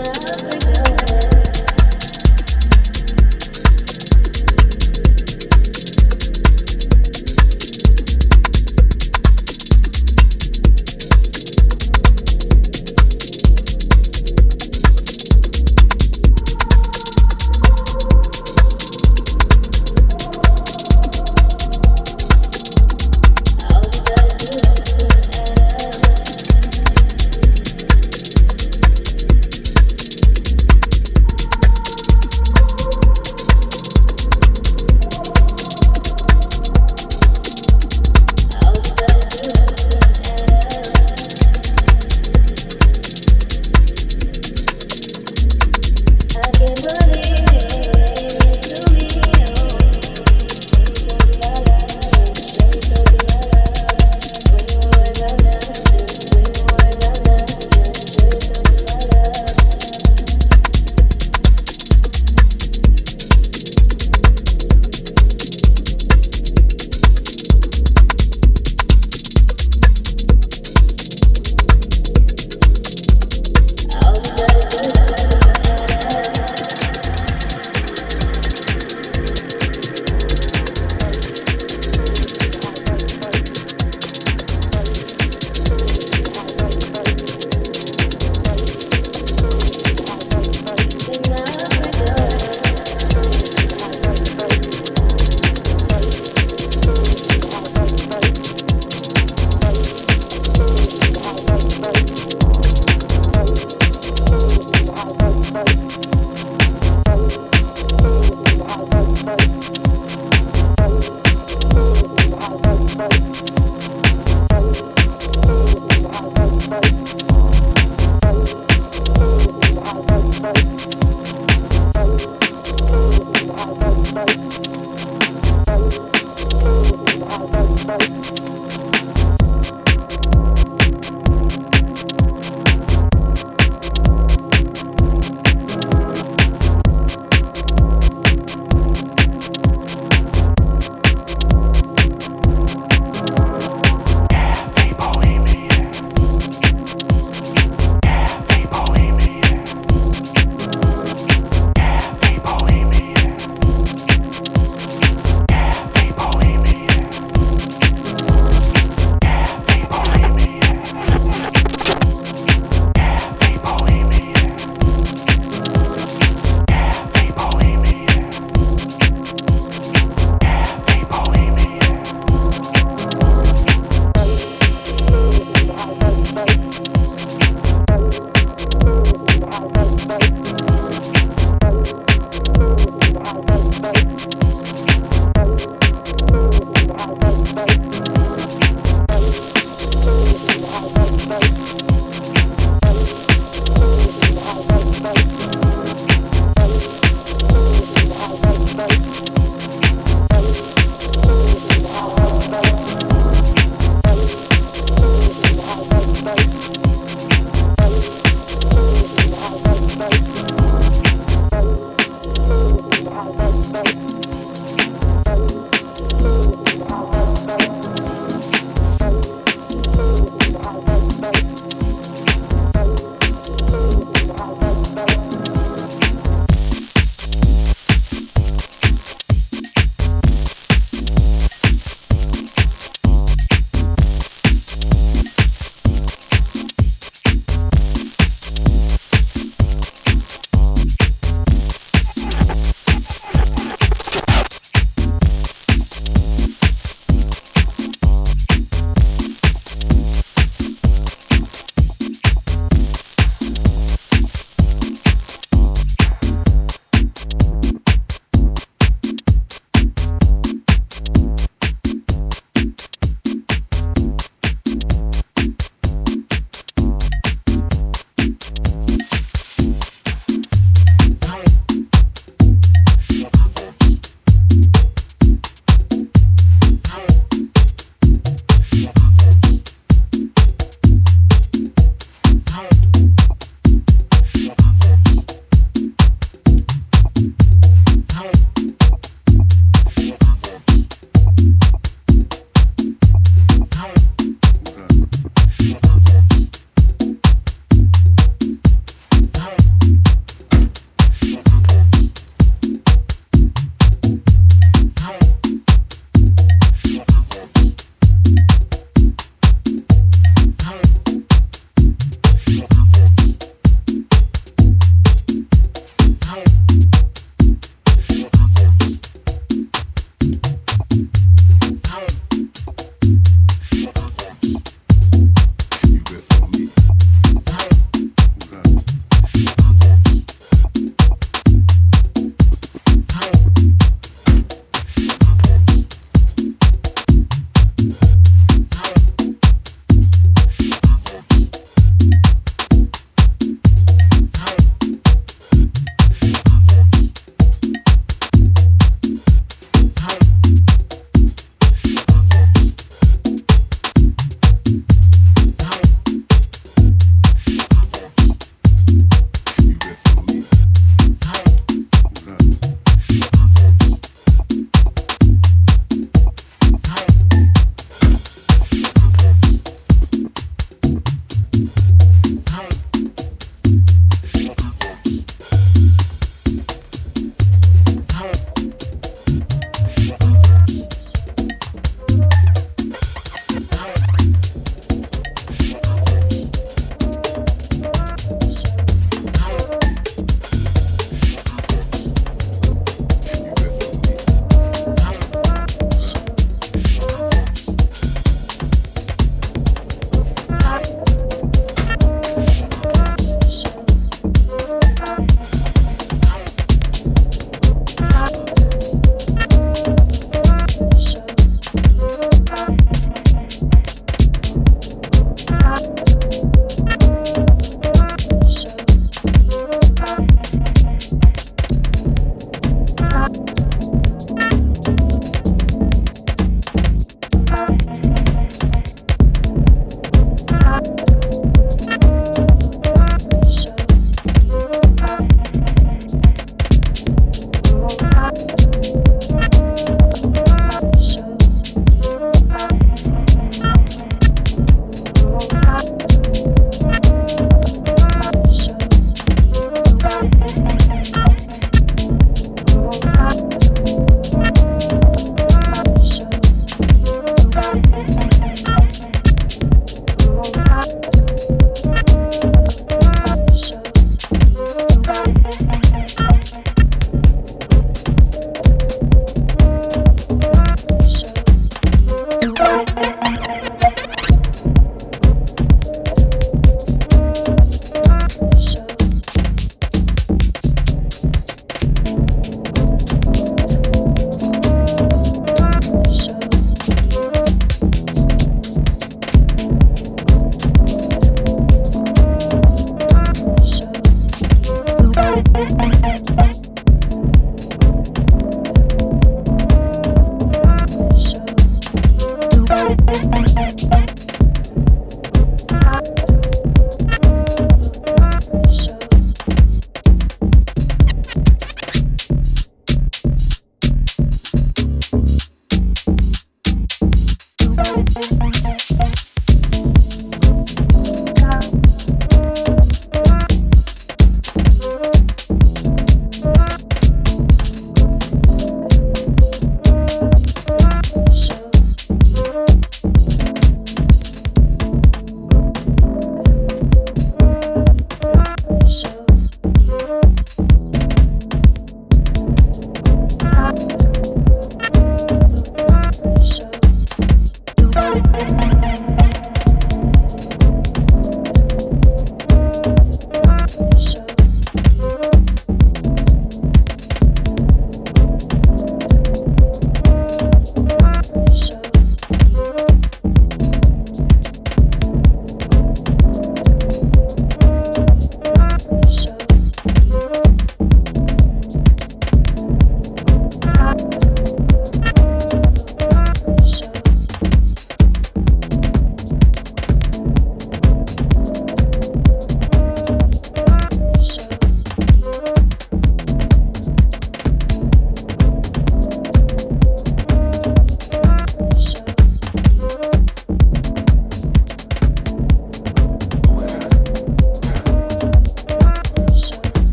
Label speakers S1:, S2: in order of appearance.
S1: love.